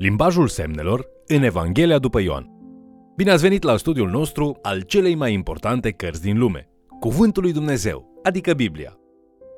Limbajul semnelor în Evanghelia după Ioan. Bine ați venit la studiul nostru al celei mai importante cărți din lume, Cuvântul lui Dumnezeu, adică Biblia.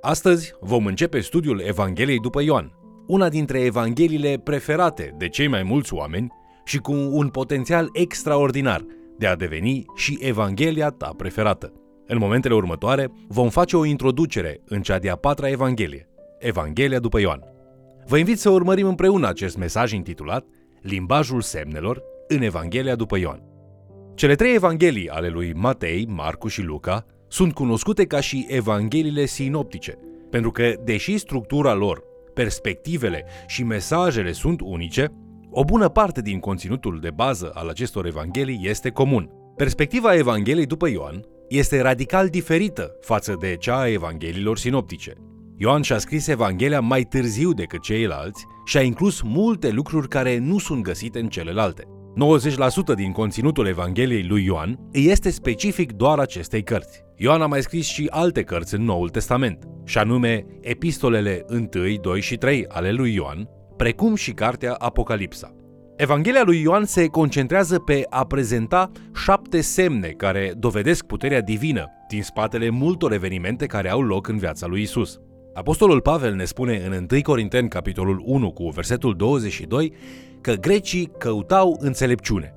Astăzi vom începe studiul Evangheliei după Ioan, una dintre evangheliile preferate de cei mai mulți oameni și cu un potențial extraordinar de a deveni și Evanghelia ta preferată. În momentele următoare vom face o introducere în cea de-a patra Evanghelie, Evanghelia după Ioan. Vă invit să urmărim împreună acest mesaj intitulat Limbajul semnelor în Evanghelia după Ioan. Cele trei evanghelii ale lui Matei, Marcu și Luca sunt cunoscute ca și evangheliile sinoptice, pentru că, deși structura lor, perspectivele și mesajele sunt unice, o bună parte din conținutul de bază al acestor evanghelii este comun. Perspectiva Evangheliei după Ioan este radical diferită față de cea a evangheliilor sinoptice. Ioan și-a scris Evanghelia mai târziu decât ceilalți și a inclus multe lucruri care nu sunt găsite în celelalte. 90% din conținutul Evangheliei lui Ioan este specific doar acestei cărți. Ioan a mai scris și alte cărți în Noul Testament, și anume epistolele 1, 2 și 3 ale lui Ioan, precum și cartea Apocalipsa. Evanghelia lui Ioan se concentrează pe a prezenta șapte semne care dovedesc puterea divină din spatele multor evenimente care au loc în viața lui Isus. Apostolul Pavel ne spune în 1 Corinteni, capitolul 1, cu versetul 22, că grecii căutau înțelepciune.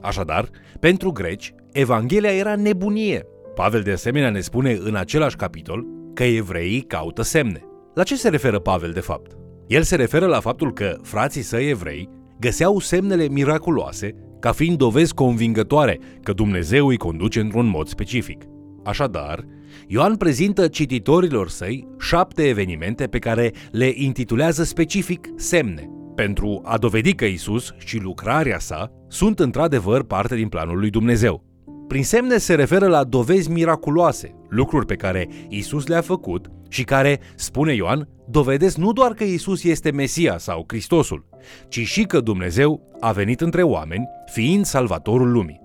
Așadar, pentru greci, Evanghelia era nebunie. Pavel de asemenea ne spune în același capitol că evreii caută semne. La ce se referă Pavel de fapt? El se referă la faptul că frații săi evrei găseau semnele miraculoase ca fiind dovezi convingătoare că Dumnezeu îi conduce într-un mod specific. Așadar, Ioan prezintă cititorilor săi șapte evenimente pe care le intitulează specific semne, pentru a dovedi că Isus și lucrarea sa sunt într-adevăr parte din planul lui Dumnezeu. Prin semne se referă la dovezi miraculoase, lucruri pe care Isus le-a făcut și care, spune Ioan, dovedesc nu doar că Isus este Mesia sau Hristosul, ci și că Dumnezeu a venit între oameni, fiind salvatorul lumii.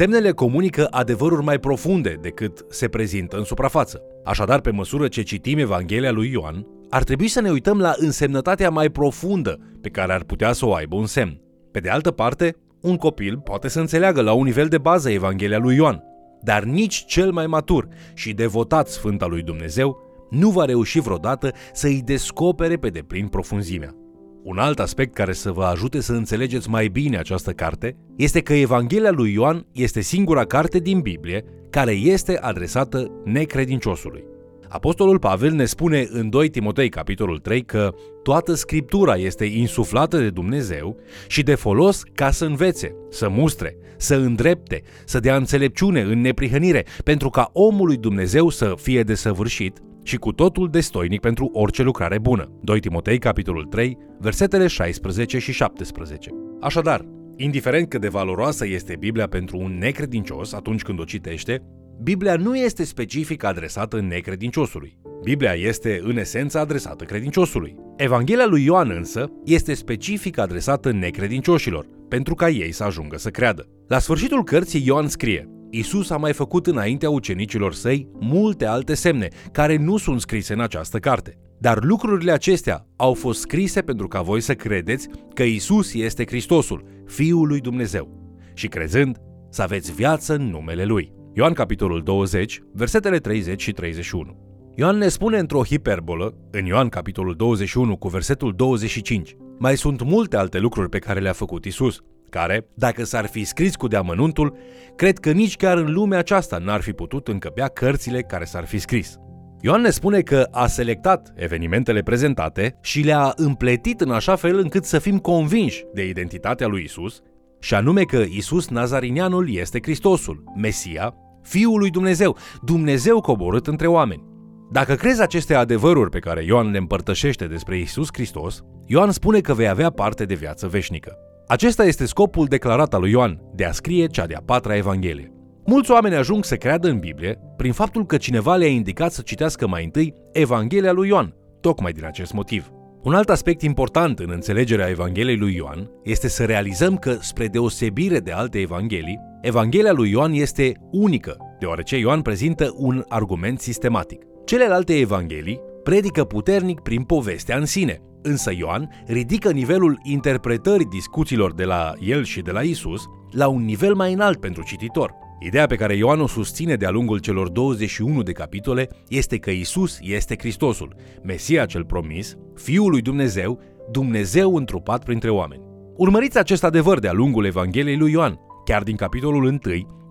Semnele comunică adevăruri mai profunde decât se prezintă în suprafață. Așadar, pe măsură ce citim Evanghelia lui Ioan, ar trebui să ne uităm la însemnătatea mai profundă pe care ar putea să o aibă un semn. Pe de altă parte, un copil poate să înțeleagă la un nivel de bază Evanghelia lui Ioan, dar nici cel mai matur și devotat Sfânt al lui Dumnezeu nu va reuși vreodată să îi descopere pe deplin profunzimea. Un alt aspect care să vă ajute să înțelegeți mai bine această carte este că Evanghelia lui Ioan este singura carte din Biblie care este adresată necredinciosului. Apostolul Pavel ne spune în 2 Timotei capitolul 3 că toată scriptura este insuflată de Dumnezeu și de folos ca să învețe, să mustre, să îndrepte, să dea înțelepciune în neprihănire, pentru ca omul lui Dumnezeu să fie desăvârșit și cu totul destoinic pentru orice lucrare bună. 2 Timotei, capitolul 3, versetele 16 și 17. Așadar, indiferent cât de valoroasă este Biblia pentru un necredincios atunci când o citește, Biblia nu este specific adresată necredinciosului. Biblia este, în esență, adresată credinciosului. Evanghelia lui Ioan însă este specific adresată necredincioșilor, pentru ca ei să ajungă să creadă. La sfârșitul cărții Ioan scrie Isus a mai făcut înaintea ucenicilor săi multe alte semne, care nu sunt scrise în această carte. Dar lucrurile acestea au fost scrise pentru ca voi să credeți că Isus este Hristosul, Fiul lui Dumnezeu, și crezând să aveți viață în numele Lui. Ioan capitolul 20, versetele 30 și 31. Ioan ne spune într-o hiperbolă, în Ioan capitolul 21 cu versetul 25, mai sunt multe alte lucruri pe care le-a făcut Isus, care, dacă s-ar fi scris cu deamănuntul, cred că nici chiar în lumea aceasta n-ar fi putut încăpea cărțile care s-ar fi scris. Ioan ne spune că a selectat evenimentele prezentate și le-a împletit în așa fel încât să fim convinși de identitatea lui Isus, și anume că Isus Nazarinianul este Hristosul, Mesia, Fiul lui Dumnezeu, Dumnezeu coborât între oameni. Dacă crezi aceste adevăruri pe care Ioan le împărtășește despre Isus Hristos, Ioan spune că vei avea parte de viață veșnică. Acesta este scopul declarat al lui Ioan, de a scrie cea de-a patra Evanghelie. Mulți oameni ajung să creadă în Biblie prin faptul că cineva le-a indicat să citească mai întâi Evanghelia lui Ioan, tocmai din acest motiv. Un alt aspect important în înțelegerea Evangheliei lui Ioan este să realizăm că, spre deosebire de alte evanghelii, Evanghelia lui Ioan este unică, deoarece Ioan prezintă un argument sistematic. Celelalte evanghelii predică puternic prin povestea în sine, Însă Ioan ridică nivelul interpretării discuțiilor de la el și de la Isus la un nivel mai înalt pentru cititor. Ideea pe care Ioan o susține de-a lungul celor 21 de capitole este că Isus este Hristosul, Mesia cel promis, Fiul lui Dumnezeu, Dumnezeu întrupat printre oameni. Urmăriți acest adevăr de-a lungul Evangheliei lui Ioan, chiar din capitolul 1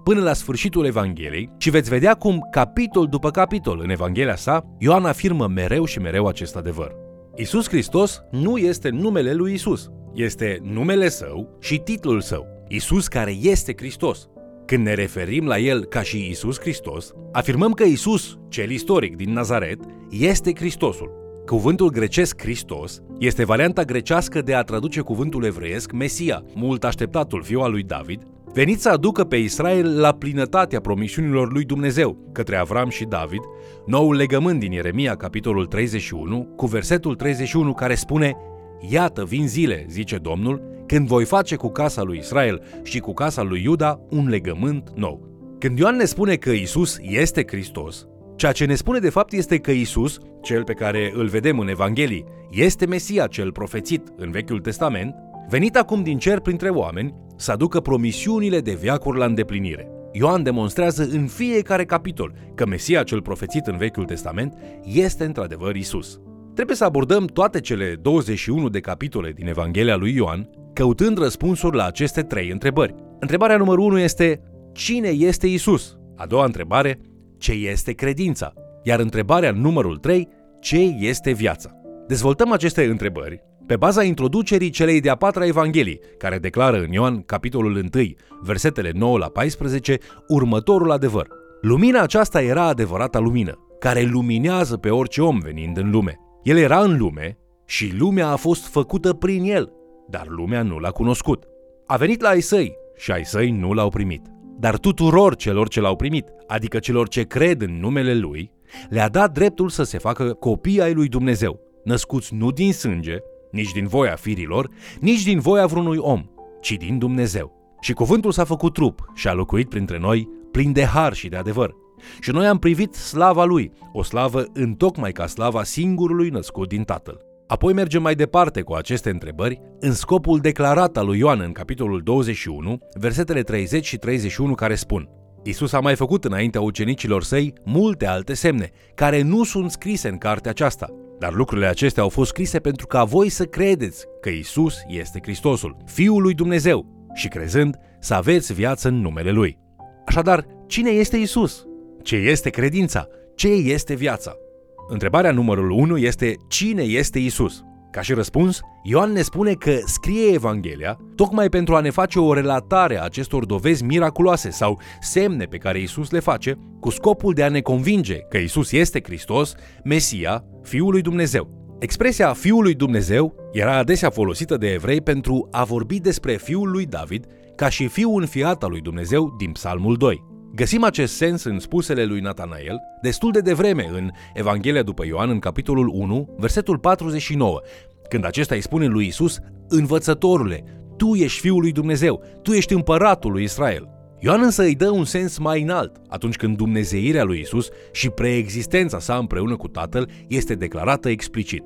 până la sfârșitul Evangheliei și veți vedea cum, capitol după capitol în Evanghelia sa, Ioan afirmă mereu și mereu acest adevăr. Isus Hristos nu este numele lui Isus, este numele său și titlul său. Isus care este Hristos. Când ne referim la el ca și Isus Hristos, afirmăm că Isus, cel istoric din Nazaret, este Hristosul. Cuvântul grecesc Hristos este varianta grecească de a traduce cuvântul evreiesc Mesia, mult așteptatul fiu al lui David, venit să aducă pe Israel la plinătatea promisiunilor lui Dumnezeu către Avram și David, noul legământ din Ieremia, capitolul 31, cu versetul 31 care spune Iată, vin zile, zice Domnul, când voi face cu casa lui Israel și cu casa lui Iuda un legământ nou. Când Ioan ne spune că Isus este Hristos, ceea ce ne spune de fapt este că Isus, cel pe care îl vedem în Evanghelii, este Mesia cel profețit în Vechiul Testament, venit acum din cer printre oameni, să aducă promisiunile de viacuri la îndeplinire. Ioan demonstrează în fiecare capitol că Mesia cel profețit în Vechiul Testament este într-adevăr Isus. Trebuie să abordăm toate cele 21 de capitole din Evanghelia lui Ioan, căutând răspunsuri la aceste trei întrebări. Întrebarea numărul 1 este Cine este Isus? A doua întrebare, ce este credința? Iar întrebarea numărul 3, ce este viața? Dezvoltăm aceste întrebări pe baza introducerii celei de-a patra Evanghelii, care declară în Ioan, capitolul 1, versetele 9 la 14, următorul adevăr. Lumina aceasta era adevărata lumină, care luminează pe orice om venind în lume. El era în lume și lumea a fost făcută prin el, dar lumea nu l-a cunoscut. A venit la ai săi și ai săi nu l-au primit. Dar tuturor celor ce l-au primit, adică celor ce cred în numele lui, le-a dat dreptul să se facă copii ai lui Dumnezeu, născuți nu din sânge, nici din voia firilor, nici din voia vreunui om, ci din Dumnezeu. Și cuvântul s-a făcut trup și a locuit printre noi, plin de har și de adevăr. Și noi am privit slava lui, o slavă întocmai ca slava singurului născut din Tatăl. Apoi mergem mai departe cu aceste întrebări în scopul declarat al lui Ioan în capitolul 21, versetele 30 și 31 care spun Isus a mai făcut înaintea ucenicilor săi multe alte semne, care nu sunt scrise în cartea aceasta, dar lucrurile acestea au fost scrise pentru ca voi să credeți că Isus este Hristosul, Fiul lui Dumnezeu, și crezând să aveți viață în numele Lui. Așadar, cine este Isus? Ce este credința? Ce este viața? Întrebarea numărul 1 este cine este Isus? Ca și răspuns, Ioan ne spune că scrie Evanghelia tocmai pentru a ne face o relatare a acestor dovezi miraculoase sau semne pe care Isus le face, cu scopul de a ne convinge că Isus este Hristos, Mesia, Fiul lui Dumnezeu. Expresia Fiul lui Dumnezeu era adesea folosită de evrei pentru a vorbi despre Fiul lui David ca și Fiul înfiat al lui Dumnezeu din Psalmul 2. Găsim acest sens în spusele lui Natanael destul de devreme în Evanghelia după Ioan, în capitolul 1, versetul 49, când acesta îi spune lui Isus, Învățătorule, tu ești Fiul lui Dumnezeu, tu ești împăratul lui Israel. Ioan însă îi dă un sens mai înalt atunci când dumnezeirea lui Isus și preexistența sa împreună cu Tatăl este declarată explicit.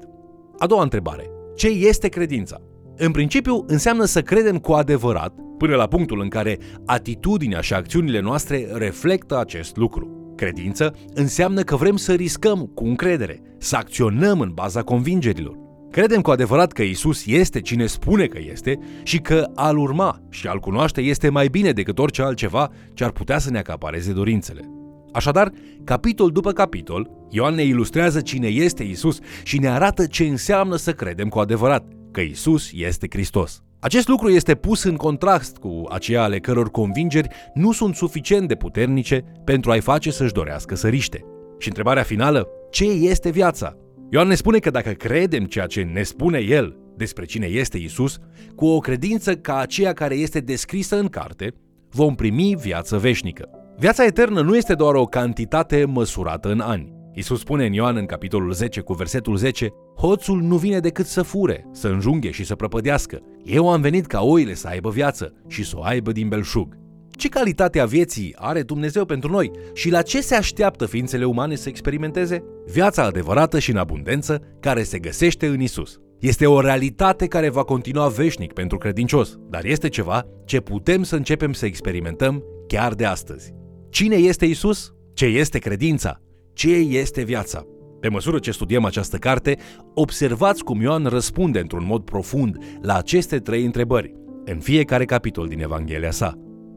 A doua întrebare. Ce este credința? În principiu, înseamnă să credem cu adevărat, până la punctul în care atitudinea și acțiunile noastre reflectă acest lucru. Credință înseamnă că vrem să riscăm cu încredere, să acționăm în baza convingerilor. Credem cu adevărat că Isus este cine spune că este și că al urma și al cunoaște este mai bine decât orice altceva ce ar putea să ne acapareze dorințele. Așadar, capitol după capitol, Ioan ne ilustrează cine este Isus și ne arată ce înseamnă să credem cu adevărat că Isus este Hristos. Acest lucru este pus în contrast cu aceia ale căror convingeri nu sunt suficient de puternice pentru a-i face să-și dorească să riște. Și întrebarea finală, ce este viața? Ioan ne spune că dacă credem ceea ce ne spune el despre cine este Isus, cu o credință ca aceea care este descrisă în carte, vom primi viață veșnică. Viața eternă nu este doar o cantitate măsurată în ani. Isus spune în Ioan în capitolul 10 cu versetul 10 Hoțul nu vine decât să fure, să înjunghe și să prăpădească. Eu am venit ca oile să aibă viață și să o aibă din belșug. Ce calitate a vieții are Dumnezeu pentru noi și la ce se așteaptă ființele umane să experimenteze? Viața adevărată și în abundență care se găsește în Isus. Este o realitate care va continua veșnic pentru credincios, dar este ceva ce putem să începem să experimentăm chiar de astăzi. Cine este Isus? Ce este credința? Ce este viața? Pe măsură ce studiem această carte, observați cum Ioan răspunde într-un mod profund la aceste trei întrebări, în fiecare capitol din Evanghelia sa.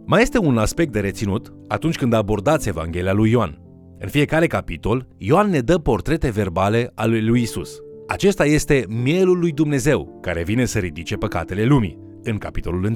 Mai este un aspect de reținut atunci când abordați Evanghelia lui Ioan. În fiecare capitol, Ioan ne dă portrete verbale ale lui Isus. Acesta este mielul lui Dumnezeu, care vine să ridice păcatele lumii, în capitolul 1.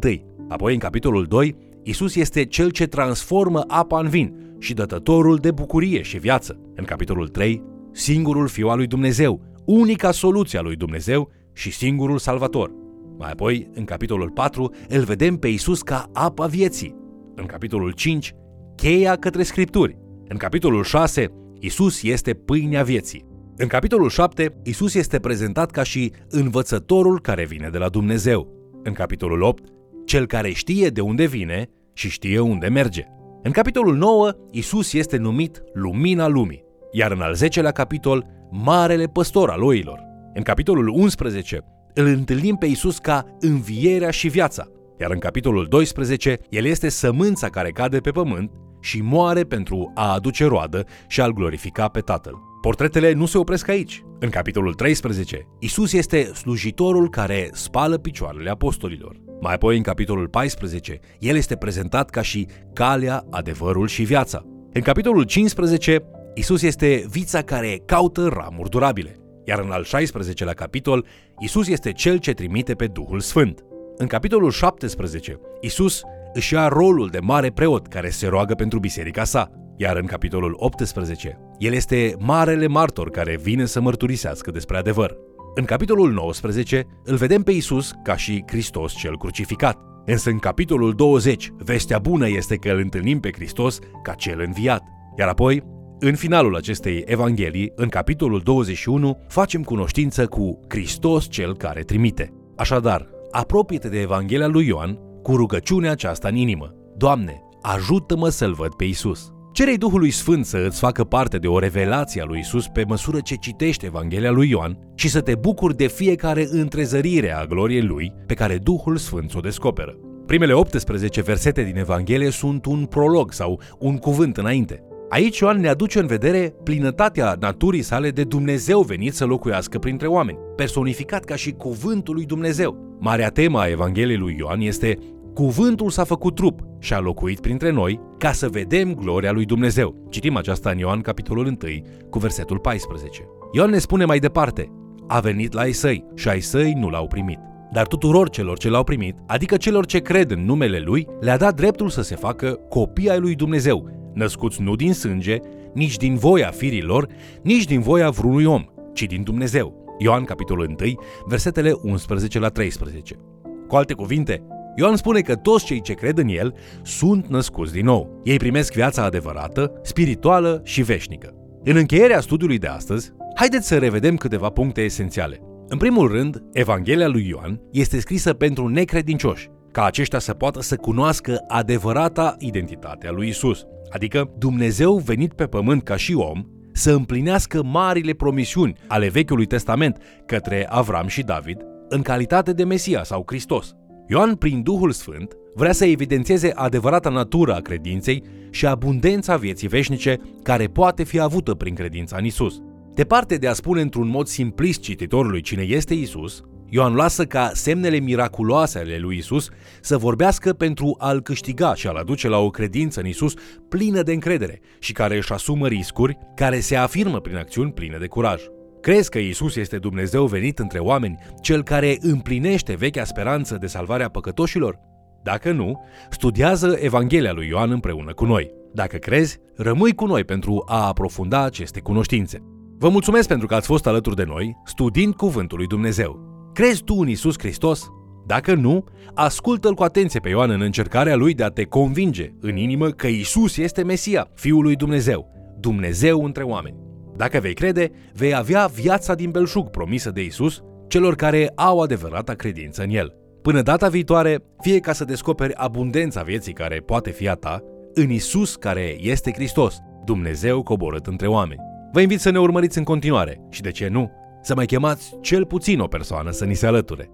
Apoi, în capitolul 2, Isus este cel ce transformă apa în vin și dătătorul de bucurie și viață. În capitolul 3, singurul Fiu al lui Dumnezeu, unica soluție a lui Dumnezeu și singurul Salvator. Mai apoi, în capitolul 4, îl vedem pe Isus ca apa vieții. În capitolul 5, cheia către Scripturi. În capitolul 6, Isus este pâinea vieții. În capitolul 7, Isus este prezentat ca și învățătorul care vine de la Dumnezeu. În capitolul 8, cel care știe de unde vine și știe unde merge. În capitolul 9, Isus este numit lumina lumii, iar în al 10-lea capitol, marele păstor al oilor. În capitolul 11, îl întâlnim pe Isus ca învierea și viața, iar în capitolul 12, el este sămânța care cade pe pământ și moare pentru a aduce roadă și a-L glorifica pe Tatăl. Portretele nu se opresc aici. În capitolul 13, Isus este slujitorul care spală picioarele apostolilor. Mai apoi, în capitolul 14, el este prezentat ca și calea, adevărul și viața. În capitolul 15, Isus este vița care caută ramuri durabile. Iar în al 16-lea capitol, Isus este cel ce trimite pe Duhul Sfânt. În capitolul 17, Isus își ia rolul de mare preot care se roagă pentru biserica sa, iar în capitolul 18, el este marele martor care vine să mărturisească despre adevăr. În capitolul 19, îl vedem pe Isus ca și Hristos cel crucificat. Însă în capitolul 20, vestea bună este că îl întâlnim pe Hristos ca cel înviat. Iar apoi, în finalul acestei evanghelii, în capitolul 21, facem cunoștință cu Hristos cel care trimite. Așadar, apropie-te de Evanghelia lui Ioan cu rugăciunea aceasta în inimă. Doamne, ajută-mă să-L văd pe Isus. Cerei Duhului Sfânt să îți facă parte de o revelație a lui Isus pe măsură ce citești Evanghelia lui Ioan și să te bucuri de fiecare întrezărire a gloriei lui pe care Duhul Sfânt o descoperă. Primele 18 versete din Evanghelie sunt un prolog sau un cuvânt înainte. Aici Ioan ne aduce în vedere plinătatea naturii sale de Dumnezeu venit să locuiască printre oameni, personificat ca și cuvântul lui Dumnezeu. Marea tema a Evangheliei lui Ioan este Cuvântul s-a făcut trup și a locuit printre noi ca să vedem gloria lui Dumnezeu. Citim aceasta în Ioan, capitolul 1, cu versetul 14. Ioan ne spune mai departe, a venit la ai săi și ai săi nu l-au primit. Dar tuturor celor ce l-au primit, adică celor ce cred în numele lui, le-a dat dreptul să se facă copii ai lui Dumnezeu, născuți nu din sânge, nici din voia firilor, nici din voia vreunui om, ci din Dumnezeu. Ioan, capitolul 1, versetele 11 la 13. Cu alte cuvinte, Ioan spune că toți cei ce cred în el sunt născuți din nou. Ei primesc viața adevărată, spirituală și veșnică. În încheierea studiului de astăzi, haideți să revedem câteva puncte esențiale. În primul rând, Evanghelia lui Ioan este scrisă pentru necredincioși, ca aceștia să poată să cunoască adevărata identitate a lui Isus, adică Dumnezeu venit pe pământ ca și om, să împlinească marile promisiuni ale Vechiului Testament către Avram și David în calitate de Mesia sau Hristos. Ioan, prin Duhul Sfânt, vrea să evidențieze adevărata natură a credinței și abundența vieții veșnice care poate fi avută prin credința în Isus. Departe de a spune într-un mod simplist cititorului cine este Isus, Ioan lasă ca semnele miraculoase ale lui Isus să vorbească pentru a-l câștiga și a-l aduce la o credință în Isus plină de încredere și care își asumă riscuri, care se afirmă prin acțiuni pline de curaj. Crezi că Isus este Dumnezeu venit între oameni, cel care împlinește vechea speranță de salvarea păcătoșilor? Dacă nu, studiază Evanghelia lui Ioan împreună cu noi. Dacă crezi, rămâi cu noi pentru a aprofunda aceste cunoștințe. Vă mulțumesc pentru că ați fost alături de noi, studiind Cuvântul lui Dumnezeu. Crezi tu în Isus Hristos? Dacă nu, ascultă-l cu atenție pe Ioan în încercarea lui de a te convinge în inimă că Isus este Mesia, Fiul lui Dumnezeu, Dumnezeu între oameni. Dacă vei crede, vei avea viața din belșug promisă de Isus celor care au adevărata credință în El. Până data viitoare, fie ca să descoperi abundența vieții care poate fi a ta, în Isus care este Hristos, Dumnezeu coborât între oameni. Vă invit să ne urmăriți în continuare și, de ce nu, să mai chemați cel puțin o persoană să ni se alăture.